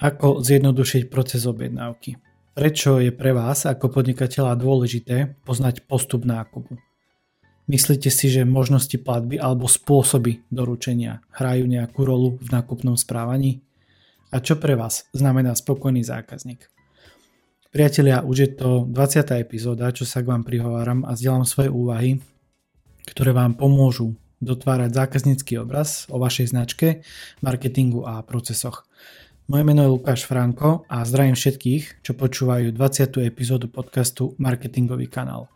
Ako zjednodušiť proces objednávky? Prečo je pre vás ako podnikateľa dôležité poznať postup nákupu? Myslíte si, že možnosti platby alebo spôsoby doručenia hrajú nejakú rolu v nákupnom správaní? A čo pre vás znamená spokojný zákazník? Priatelia, už je to 20. epizóda, čo sa k vám prihováram a zdieľam svoje úvahy, ktoré vám pomôžu dotvárať zákaznícky obraz o vašej značke, marketingu a procesoch. Moje meno je Lukáš Franko a zdravím všetkých, čo počúvajú 20. epizódu podcastu Marketingový kanál.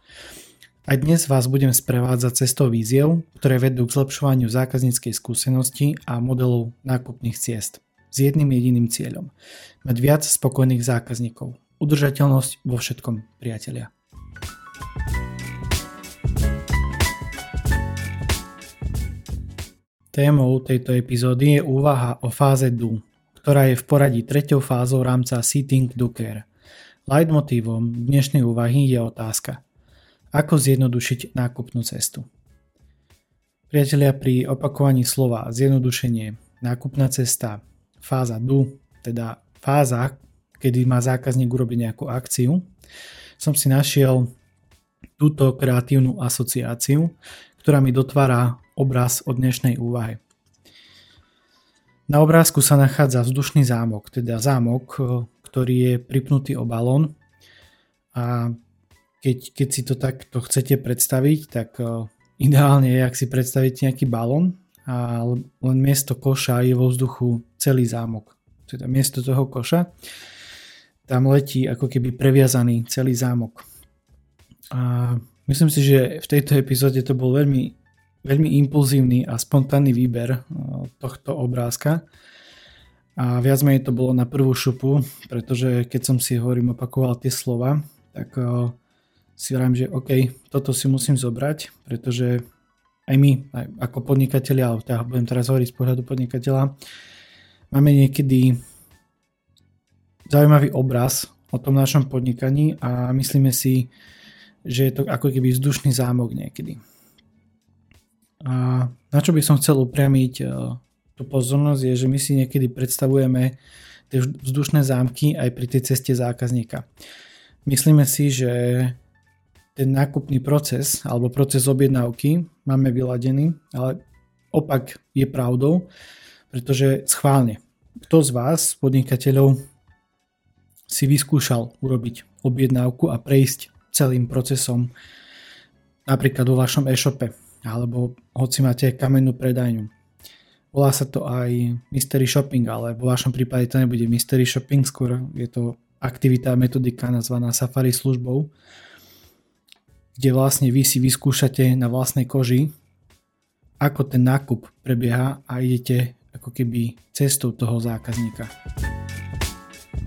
Aj dnes vás budem sprevádzať cestou víziev, ktoré vedú k zlepšovaniu zákazníckej skúsenosti a modelov nákupných ciest. S jedným jediným cieľom. Mať viac spokojných zákazníkov. Udržateľnosť vo všetkom, priatelia. Témou tejto epizódy je úvaha o fáze DO, ktorá je v poradí treťou fázou rámca Sitting do Care. Leitmotívom dnešnej úvahy je otázka. Ako zjednodušiť nákupnú cestu? Priatelia, pri opakovaní slova zjednodušenie, nákupná cesta, fáza DU, teda fáza, kedy má zákazník urobiť nejakú akciu, som si našiel túto kreatívnu asociáciu, ktorá mi dotvára obraz o dnešnej úvahe. Na obrázku sa nachádza vzdušný zámok, teda zámok, e, ktorý je pripnutý o balón a keď, keď si to takto chcete predstaviť, tak e, ideálne je, ak si predstavíte nejaký balón a len miesto koša je vo vzduchu celý zámok. Teda miesto toho koša tam letí ako keby previazaný celý zámok. A myslím si, že v tejto epizóde to bol veľmi veľmi impulzívny a spontánny výber eh, tohto obrázka. A viac menej to bolo na prvú šupu, pretože keď som si hovorím opakoval tie slova, tak eh, si hovorím, že OK, toto si musím zobrať, pretože aj my, aj ako podnikatelia, ale teda budem teraz hovoriť z pohľadu podnikateľa, máme niekedy zaujímavý obraz o tom našom podnikaní a myslíme si, že je to ako keby vzdušný zámok niekedy. A na čo by som chcel upriamiť e, tú pozornosť je, že my si niekedy predstavujeme tie vzdušné zámky aj pri tej ceste zákazníka. Myslíme si, že ten nákupný proces alebo proces objednávky máme vyladený, ale opak je pravdou, pretože schválne, kto z vás, podnikateľov, si vyskúšal urobiť objednávku a prejsť celým procesom napríklad vo vašom e-shope alebo hoci máte kamennú predajňu. Volá sa to aj mystery shopping, ale vo vašom prípade to nebude mystery shopping, skôr je to aktivita a metodika nazvaná Safari službou, kde vlastne vy si vyskúšate na vlastnej koži, ako ten nákup prebieha a idete ako keby cestou toho zákazníka.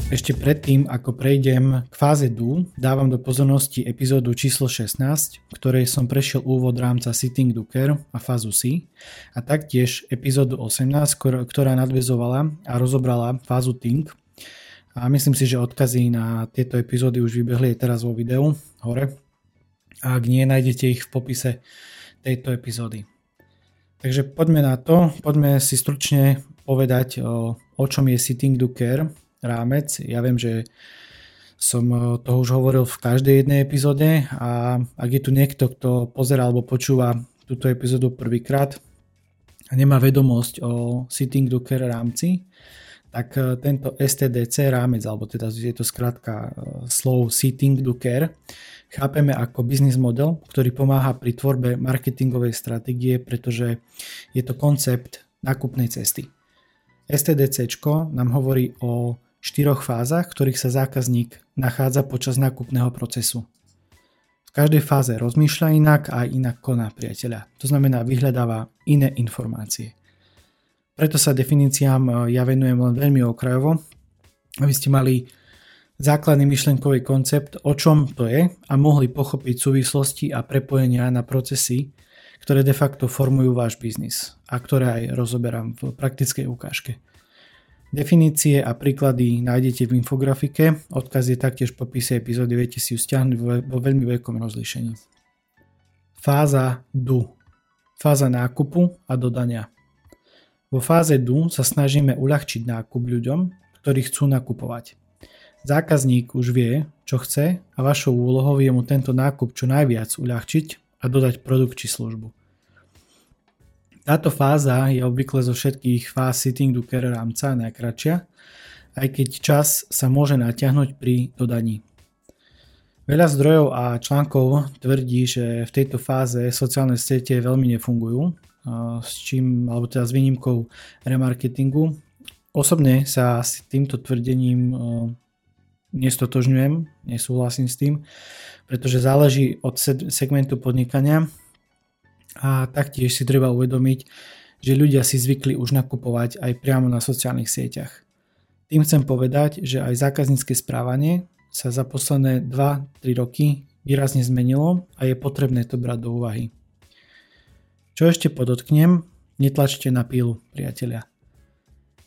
Ešte predtým, ako prejdem k fáze DU, dávam do pozornosti epizódu číslo 16, v ktorej som prešiel úvod rámca Sitting Care a fázu C a taktiež epizódu 18, ktorá nadvezovala a rozobrala fázu Think. A myslím si, že odkazy na tieto epizódy už vybehli aj teraz vo videu hore. A ak nie, nájdete ich v popise tejto epizódy. Takže poďme na to, poďme si stručne povedať o, o čom je Sitting Do Care rámec. Ja viem, že som eh, to už hovoril v každej jednej epizóde a ak je tu niekto, kto pozera alebo počúva túto epizódu prvýkrát a nemá vedomosť o Sitting Docker rámci, tak eh, tento STDC rámec, alebo teda je to skrátka eh, slov Sitting Docker, chápeme ako biznis model, ktorý pomáha pri tvorbe marketingovej stratégie, pretože je to koncept nákupnej cesty. STDC nám hovorí o štyroch fázach, ktorých sa zákazník nachádza počas nákupného procesu. V každej fáze rozmýšľa inak a inak koná priateľa. To znamená vyhľadáva iné informácie. Preto sa definíciám e, ja venujem len veľmi okrajovo, aby ste mali základný myšlenkový koncept, o čom to je a mohli pochopiť súvislosti a prepojenia na procesy, ktoré de facto formujú váš biznis a ktoré aj rozoberám v praktickej ukážke. Definície a príklady nájdete v infografike, odkaz je taktiež v popise epizódy, viete si ju stiahnuť vo veľmi veľkom rozlišení. Fáza DU. Fáza nákupu a dodania. Vo fáze DU sa snažíme uľahčiť nákup ľuďom, ktorí chcú nakupovať. Zákazník už vie, čo chce a vašou úlohou je mu tento nákup čo najviac uľahčiť a dodať produkt či službu. Táto fáza je obvykle zo všetkých fáz sitting do care rámca najkračšia, aj keď čas sa môže natiahnuť pri dodaní. Veľa zdrojov a článkov tvrdí, že v tejto fáze sociálne siete veľmi nefungujú, s čím, alebo teda s výnimkou remarketingu. Osobne sa s týmto tvrdením nestotožňujem, nesúhlasím s tým, pretože záleží od segmentu podnikania a taktiež si treba uvedomiť, že ľudia si zvykli už nakupovať aj priamo na sociálnych sieťach. Tým chcem povedať, že aj zákaznícke správanie sa za posledné 2-3 roky výrazne zmenilo a je potrebné to brať do úvahy. Čo ešte podotknem, netlačte na pílu, priatelia.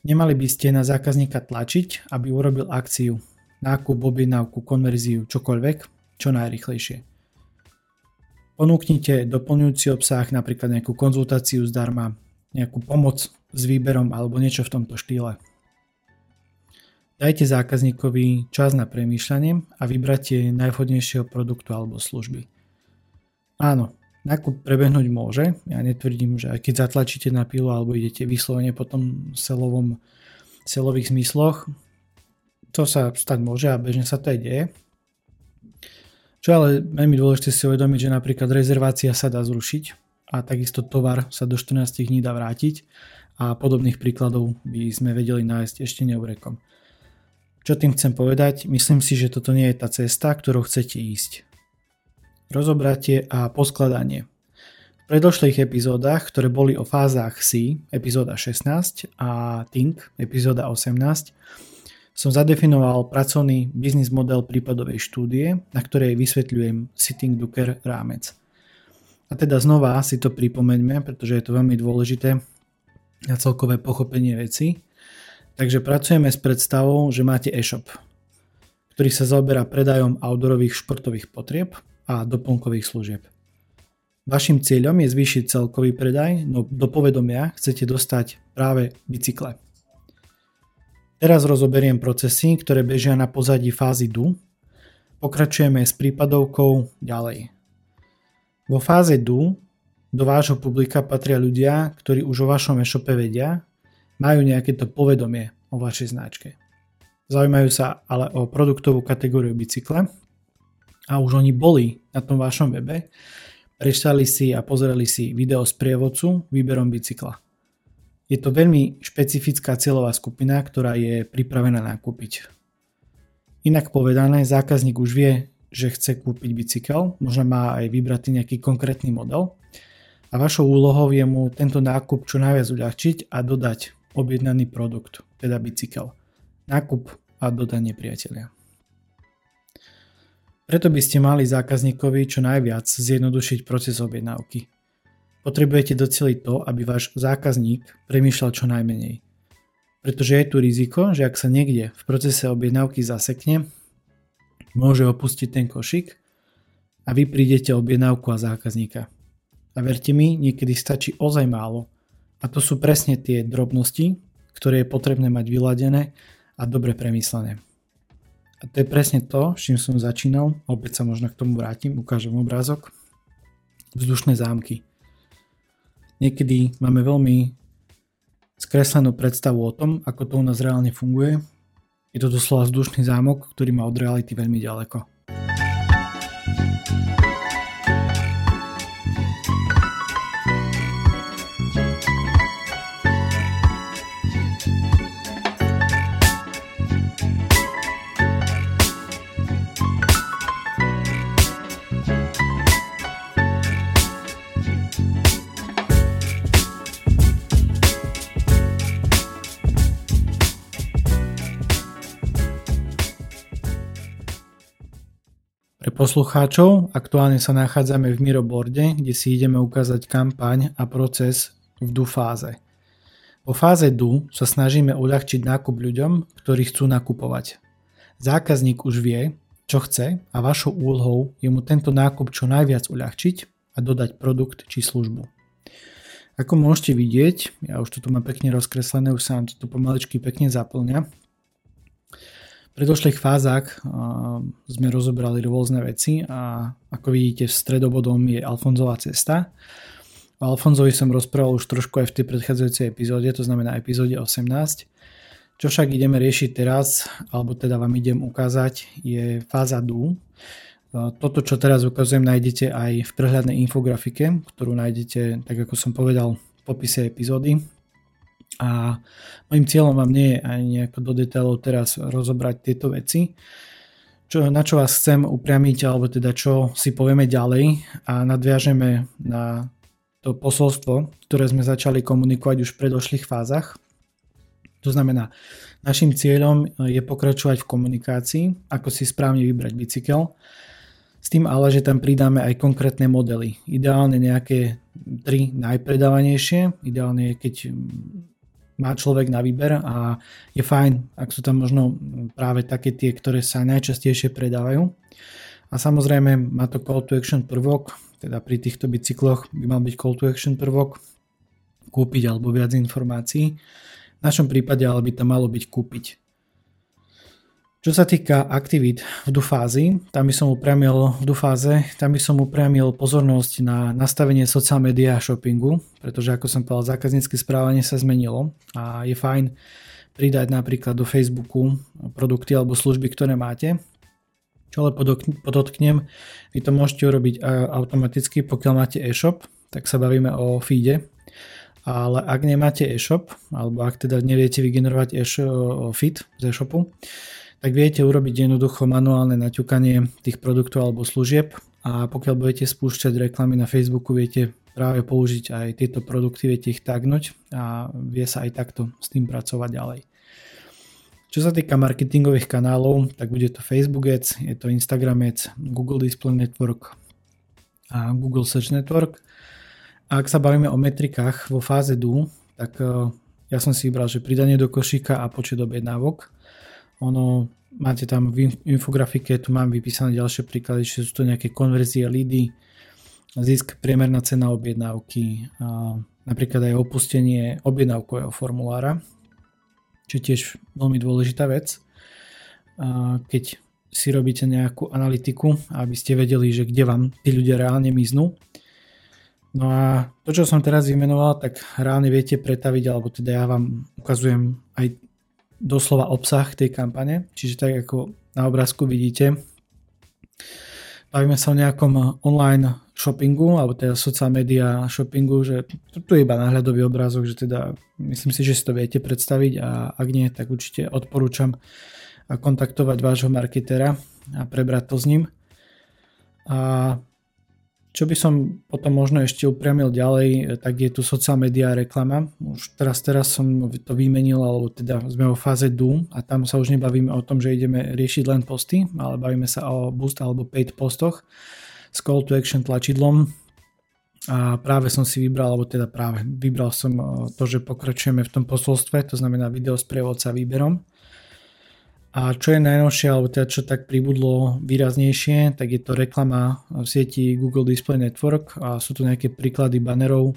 Nemali by ste na zákazníka tlačiť, aby urobil akciu, nákup, objednávku, konverziu, čokoľvek, čo najrychlejšie. Ponúknite doplňujúci obsah, napríklad nejakú konzultáciu zdarma, nejakú pomoc s výberom alebo niečo v tomto štýle. Dajte zákazníkovi čas na premýšľanie a vybratie najvhodnejšieho produktu alebo služby. Áno, nákup prebehnúť môže, ja netvrdím, že aj keď zatlačíte na pilu alebo idete vyslovene po tom selovom, selových zmysloch, to sa stať môže a bežne sa to aj deje, čo ale veľmi dôležité si uvedomiť, že napríklad rezervácia sa dá zrušiť a takisto tovar sa do 14 dní dá vrátiť a podobných príkladov by sme vedeli nájsť ešte neubrekom. Čo tým chcem povedať? Myslím si, že toto nie je tá cesta, ktorou chcete ísť. Rozobratie a poskladanie. V predošlých epizódach, ktoré boli o fázach C, epizóda 16 a Think, epizóda 18, som zadefinoval pracovný biznis model prípadovej štúdie, na ktorej vysvetľujem Sitting Duker rámec. A teda znova si to pripomeňme, pretože je to veľmi dôležité na celkové pochopenie veci. Takže pracujeme s predstavou, že máte e-shop, ktorý sa zaoberá predajom outdoorových športových potrieb a doplnkových služieb. Vašim cieľom je zvýšiť celkový predaj, no do povedomia chcete dostať práve bicykle. Teraz rozoberiem procesy, ktoré bežia na pozadí fázy DU. Pokračujeme s prípadovkou ďalej. Vo fáze DU do vášho publika patria ľudia, ktorí už o vašom e-shope vedia, majú nejaké to povedomie o vašej značke. Zaujímajú sa ale o produktovú kategóriu bicykle a už oni boli na tom vašom webe, prečítali si a pozerali si video z prievodcu výberom bicykla. Je to veľmi špecifická cieľová skupina, ktorá je pripravená nakúpiť. Inak povedané, zákazník už vie, že chce kúpiť bicykel, možno má aj vybratý nejaký konkrétny model a vašou úlohou je mu tento nákup čo najviac uľahčiť a dodať objednaný produkt, teda bicykel. Nákup a dodanie priateľia. Preto by ste mali zákazníkovi čo najviac zjednodušiť proces objednávky. Potrebujete doceliť to, aby váš zákazník premýšľal čo najmenej. Pretože je tu riziko, že ak sa niekde v procese objednávky zasekne, môže opustiť ten košík a vy prídete objednávku a zákazníka. A verte mi, niekedy stačí ozaj málo. A to sú presne tie drobnosti, ktoré je potrebné mať vyladené a dobre premyslené. A to je presne to, s čím som začínal, opäť sa možno k tomu vrátim, ukážem obrázok. Vzdušné zámky. Niekedy máme veľmi skreslenú predstavu o tom, ako to u nás reálne funguje. Je to doslova vzdušný zámok, ktorý má od reality veľmi ďaleko. Poslucháčov. Aktuálne sa nachádzame v Miroborde, kde si ideme ukázať kampaň a proces v DU fáze. Vo fáze DU sa snažíme uľahčiť nákup ľuďom, ktorí chcú nakupovať. Zákazník už vie, čo chce a vašou úlohou je mu tento nákup čo najviac uľahčiť a dodať produkt či službu. Ako môžete vidieť, ja už to tu mám pekne rozkreslené, už sa nám to tu pomaličky pekne zaplňa. Predošlých fázach sme rozobrali rôzne veci a ako vidíte stredobodom je Alfonzová cesta. O Alfonzovi som rozprával už trošku aj v tej predchádzajúcej epizóde, to znamená epizóde 18. Čo však ideme riešiť teraz, alebo teda vám idem ukázať, je fáza DU. Toto, čo teraz ukazujem, nájdete aj v prehľadnej infografike, ktorú nájdete, tak ako som povedal, v popise epizódy. A môjim cieľom vám nie je ani nejako do detailov teraz rozobrať tieto veci, čo, na čo vás chcem upriamiť, alebo teda čo si povieme ďalej a nadviažeme na to posolstvo, ktoré sme začali komunikovať už v predošlých fázach. To znamená, našim cieľom je pokračovať v komunikácii, ako si správne vybrať bicykel, s tým ale, že tam pridáme aj konkrétne modely. Ideálne nejaké tri najpredávanejšie, ideálne je, keď má človek na výber a je fajn, ak sú tam možno práve také tie, ktoré sa najčastejšie predávajú. A samozrejme má to call to action prvok, teda pri týchto bicykloch by mal byť call to action prvok, kúpiť alebo viac informácií. V našom prípade ale by to malo byť kúpiť. Čo sa týka aktivít v dufázi, tam by som upriamil v dufáze, tam by som upriamil pozornosť na nastavenie social media a shoppingu, pretože ako som povedal, zákaznícke správanie sa zmenilo a je fajn pridať napríklad do Facebooku produkty alebo služby, ktoré máte. Čo ale podotknem, vy to môžete urobiť automaticky, pokiaľ máte e-shop, tak sa bavíme o feede, ale ak nemáte e-shop, alebo ak teda neviete vygenerovať e-shop, feed z e-shopu, tak viete urobiť jednoducho manuálne naťukanie tých produktov alebo služieb a pokiaľ budete spúšťať reklamy na Facebooku, viete práve použiť aj tieto produkty, viete ich tagnúť a vie sa aj takto s tým pracovať ďalej. Čo sa týka marketingových kanálov, tak bude to Facebook Ads, je to Instagram Ads, Google Display Network a Google Search Network. A ak sa bavíme o metrikách vo fáze DU, tak eh, ja som si vybral, že pridanie do košíka a počet objednávok. Ono, máte tam v infografike, tu mám vypísané ďalšie príklady, že sú to nejaké konverzie, lídy, zisk, priemerná cena objednávky, a napríklad aj opustenie objednávkového formulára, čo je tiež veľmi dôležitá vec. A keď si robíte nejakú analytiku, aby ste vedeli, že kde vám tí ľudia reálne miznú. No a to, čo som teraz vymenoval, tak reálne viete pretaviť, alebo teda ja vám ukazujem aj doslova obsah tej kampane, čiže tak ako na obrázku vidíte, bavíme sa o nejakom online shoppingu, alebo teda social media shoppingu, že tu je iba náhľadový obrázok, že teda myslím si, že si to viete predstaviť a ak nie, tak určite odporúčam kontaktovať vášho marketera a prebrať to s ním. A čo by som potom možno ešte upriamil ďalej, tak je tu social media reklama. Už teraz, teraz som to vymenil, alebo teda sme vo fáze do a tam sa už nebavíme o tom, že ideme riešiť len posty, ale bavíme sa o boost alebo paid postoch s call to action tlačidlom. A práve som si vybral, alebo teda práve vybral som to, že pokračujeme v tom posolstve, to znamená video s prievodca výberom. A čo je najnovšie, alebo teda čo tak pribudlo výraznejšie, tak je to reklama v sieti Google Display Network a sú tu nejaké príklady banerov,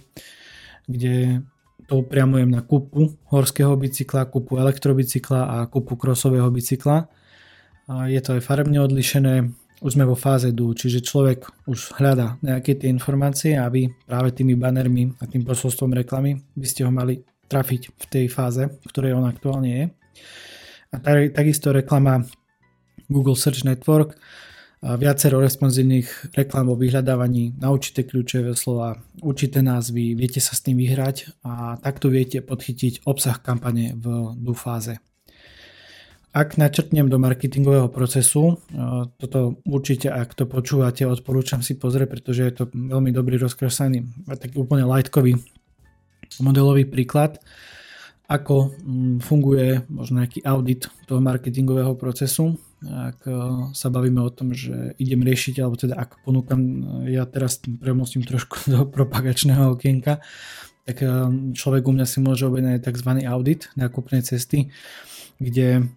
kde to upriamujem na kúpu horského bicykla, kúpu elektrobicykla a kúpu krosového bicykla. A je to aj farebne odlišené, už sme vo fáze DU, čiže človek už hľadá nejaké tie informácie a práve tými banermi a tým posolstvom reklamy by ste ho mali trafiť v tej fáze, v ktorej on aktuálne je. A takisto reklama Google Search Network, viacero responsívnych reklam o vyhľadávaní na určité kľúčové slova, určité názvy, viete sa s tým vyhrať a takto viete podchytiť obsah kampane v du fáze. Ak načrtnem do marketingového procesu, toto určite, ak to počúvate, odporúčam si pozrieť, pretože je to veľmi dobrý rozkresaný, taký úplne lightkový modelový príklad ako mm, funguje možno nejaký audit toho marketingového procesu, ak e, sa bavíme o tom, že idem riešiť, alebo teda ako ponúkam, e, ja teraz premostím trošku do propagačného okienka, tak e, človek u mňa si môže objednať tzv. audit nákupnej cesty, kde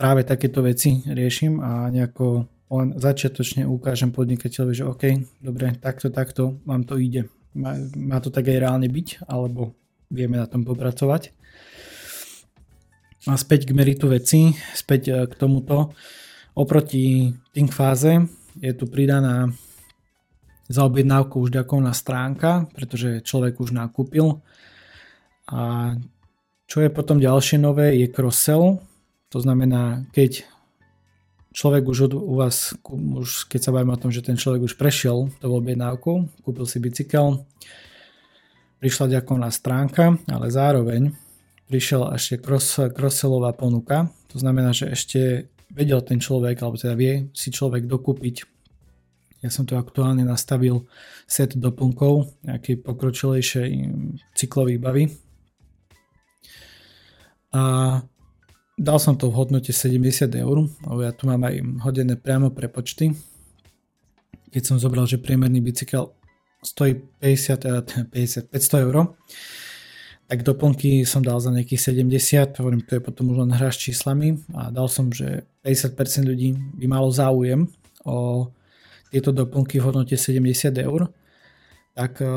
práve takéto veci riešim a nejako len začiatočne ukážem podnikateľovi, že OK, dobre, takto, takto, vám to ide. Má, má to tak aj reálne byť, alebo vieme na tom popracovať. A späť k meritu veci, späť e, k tomuto. Oproti Think fáze je tu pridaná za objednávku už ďakovná stránka, pretože človek už nakúpil. A čo je potom ďalšie nové je cross-sell, to znamená, keď človek už od, u vás, už keď sa bavíme o tom, že ten človek už prešiel tou objednávkou, kúpil si bicykel, prišla ďakovná stránka, ale zároveň prišiel ešte cross, cross-sellová ponuka, to znamená, že ešte vedel ten človek, alebo teda vie si človek dokúpiť ja som tu aktuálne nastavil set doplnkov nejakej pokročilejšej cyklovej bavy. A dal som to v hodnote 70 eur, lebo ja tu mám aj hodené priamo prepočty. Keď som zobral, že priemerný bicykel stojí 50, 50 500 eur, tak doplnky som dal za nejakých 70, hovorím, to je potom už len hra s číslami a dal som, že 50% ľudí by malo záujem o tieto doplnky v hodnote 70 eur, tak eh,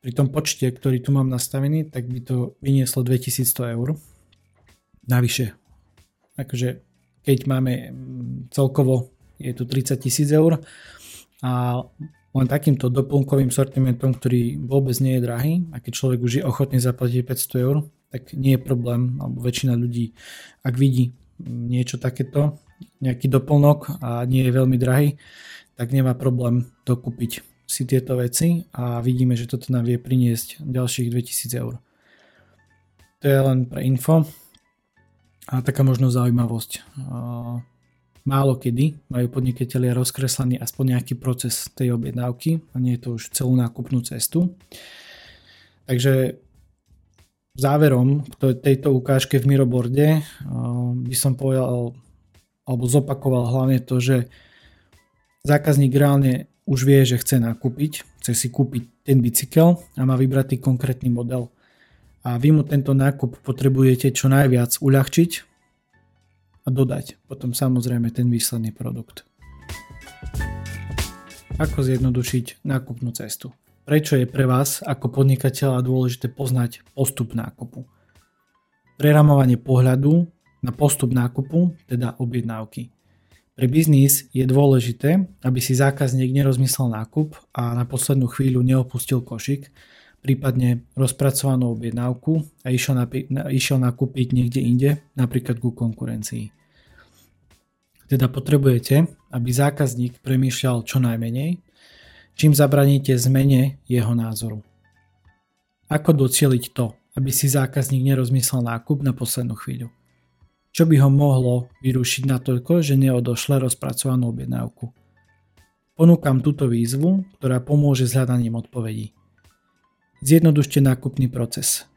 pri tom počte, ktorý tu mám nastavený, tak by to vynieslo 2100 eur. Navyše. Akože keď máme mm, celkovo je tu 30 tisíc eur a len takýmto doplnkovým sortimentom, ktorý vôbec nie je drahý a keď človek už je ochotný zaplatiť 500 eur, tak nie je problém, alebo väčšina ľudí, ak vidí niečo takéto, nejaký doplnok a nie je veľmi drahý, tak nemá problém dokúpiť si tieto veci a vidíme, že toto nám vie priniesť ďalších 2000 eur. To je len pre info a taká možno zaujímavosť. Málo kedy majú podnikateľia rozkreslený aspoň nejaký proces tej objednávky a nie je to už celú nákupnú cestu. Takže záverom tejto ukážke v Miroborde by som povedal alebo zopakoval hlavne to, že zákazník reálne už vie, že chce nakúpiť, chce si kúpiť ten bicykel a má vybratý konkrétny model. A vy mu tento nákup potrebujete čo najviac uľahčiť a dodať potom samozrejme ten výsledný produkt. Ako zjednodušiť nákupnú cestu? Prečo je pre vás ako podnikateľa dôležité poznať postup nákupu? Preramovanie pohľadu na postup nákupu, teda objednávky. Pre biznis je dôležité, aby si zákazník nerozmyslel nákup a na poslednú chvíľu neopustil košik, prípadne rozpracovanú objednávku a išiel, napi- išiel nakúpiť niekde inde, napríklad ku konkurencii. Teda potrebujete, aby zákazník premýšľal čo najmenej, čím zabraníte zmene jeho názoru. Ako docieliť to, aby si zákazník nerozmyslel nákup na poslednú chvíľu? čo by ho mohlo vyrušiť natoľko, že neodošle rozpracovanú objednávku. Ponúkam túto výzvu, ktorá pomôže s hľadaním odpovedí. Zjednodušte nákupný proces.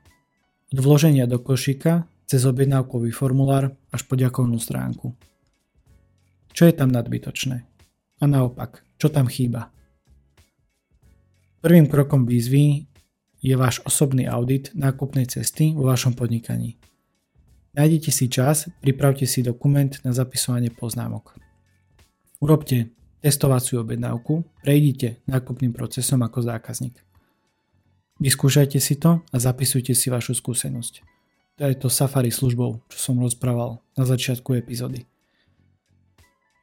Od vloženia do košíka cez objednávkový formulár až po ďakovnú stránku. Čo je tam nadbytočné? A naopak, čo tam chýba? Prvým krokom výzvy je váš osobný audit nákupnej cesty vo vašom podnikaní. Nájdete si čas, pripravte si dokument na zapisovanie poznámok. Urobte testovaciu objednávku, prejdite nákupným procesom ako zákazník. Vyskúšajte si to a zapisujte si vašu skúsenosť. To je to Safari službou, čo som rozprával na začiatku epizódy.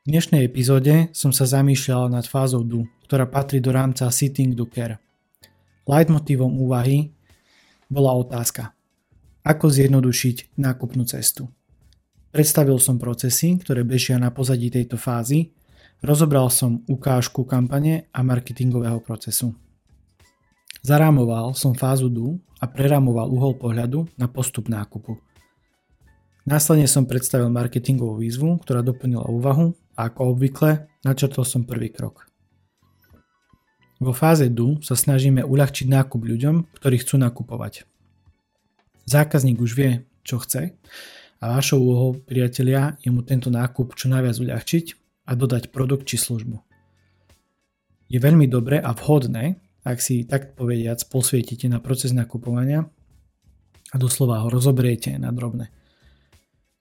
V dnešnej epizóde som sa zamýšľal nad fázou DO, ktorá patrí do rámca Sitting do Care. Leitmotívom úvahy bola otázka, ako zjednodušiť nákupnú cestu. Predstavil som procesy, ktoré bežia na pozadí tejto fázy, rozobral som ukážku kampane a marketingového procesu. Zarámoval som fázu DU a prerámoval uhol pohľadu na postup nákupu. Následne som predstavil marketingovú výzvu, ktorá doplnila úvahu a ako obvykle načrtol som prvý krok. Vo fáze DU sa snažíme uľahčiť nákup ľuďom, ktorí chcú nakupovať. Zákazník už vie, čo chce a vašou úlohou, priatelia, je mu tento nákup čo najviac uľahčiť a dodať produkt či službu. Je veľmi dobré a vhodné, ak si tak povediac posvietite na proces nakupovania a doslova ho rozoberiete na drobné.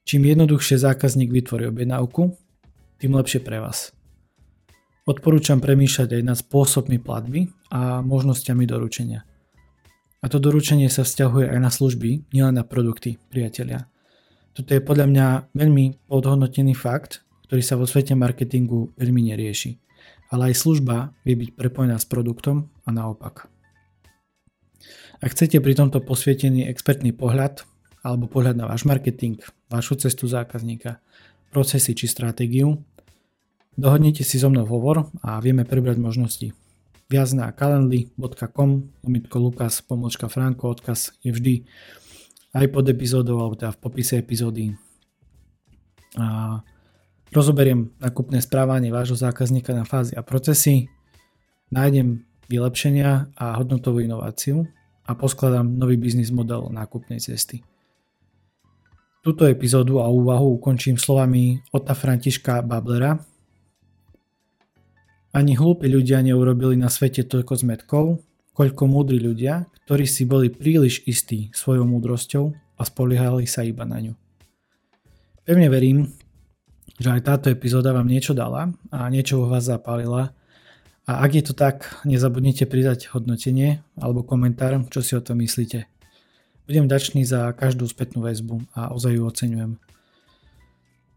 Čím jednoduchšie zákazník vytvorí objednávku, tým lepšie pre vás. Odporúčam premýšľať aj nad spôsobmi platby a možnosťami doručenia. A to doručenie sa vzťahuje aj na služby, nielen na produkty, priatelia. Toto je podľa mňa veľmi podhodnotený fakt, ktorý sa vo svete marketingu veľmi nerieši. Ale aj služba vie byť prepojená s produktom a naopak. Ak chcete pri tomto posvietený expertný pohľad alebo pohľad na váš marketing, vašu cestu zákazníka, procesy či stratégiu, dohodnite si so mnou hovor a vieme prebrať možnosti. Viac na calendly.com, lomitko Lukas, pomočka Franko, odkaz je vždy aj pod epizódou, alebo teda v popise epizódy. A rozoberiem nakupné správanie vášho zákazníka na fázy a procesy, nájdem vylepšenia a hodnotovú inováciu a poskladám nový biznis model nákupnej cesty. Túto epizódu a úvahu ukončím slovami Ota Františka Bablera. Ani hlúpi ľudia neurobili na svete toľko zmetkov, koľko múdri ľudia, ktorí si boli príliš istí svojou múdrosťou a spoliehali sa iba na ňu. Pevne verím, že aj táto epizóda vám niečo dala a niečo vo vás zapálila a ak je to tak, nezabudnite pridať hodnotenie alebo komentár, čo si o tom myslíte. Budem dačný za každú spätnú väzbu a ozaj ju oceňujem.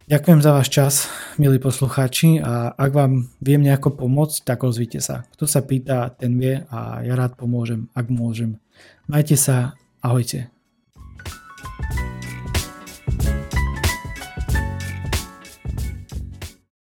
Ďakujem za váš čas, milí poslucháči a ak vám viem nejako pomôcť, tak ozvite sa. Kto sa pýta, ten vie a ja rád pomôžem, ak môžem. Majte sa, ahojte.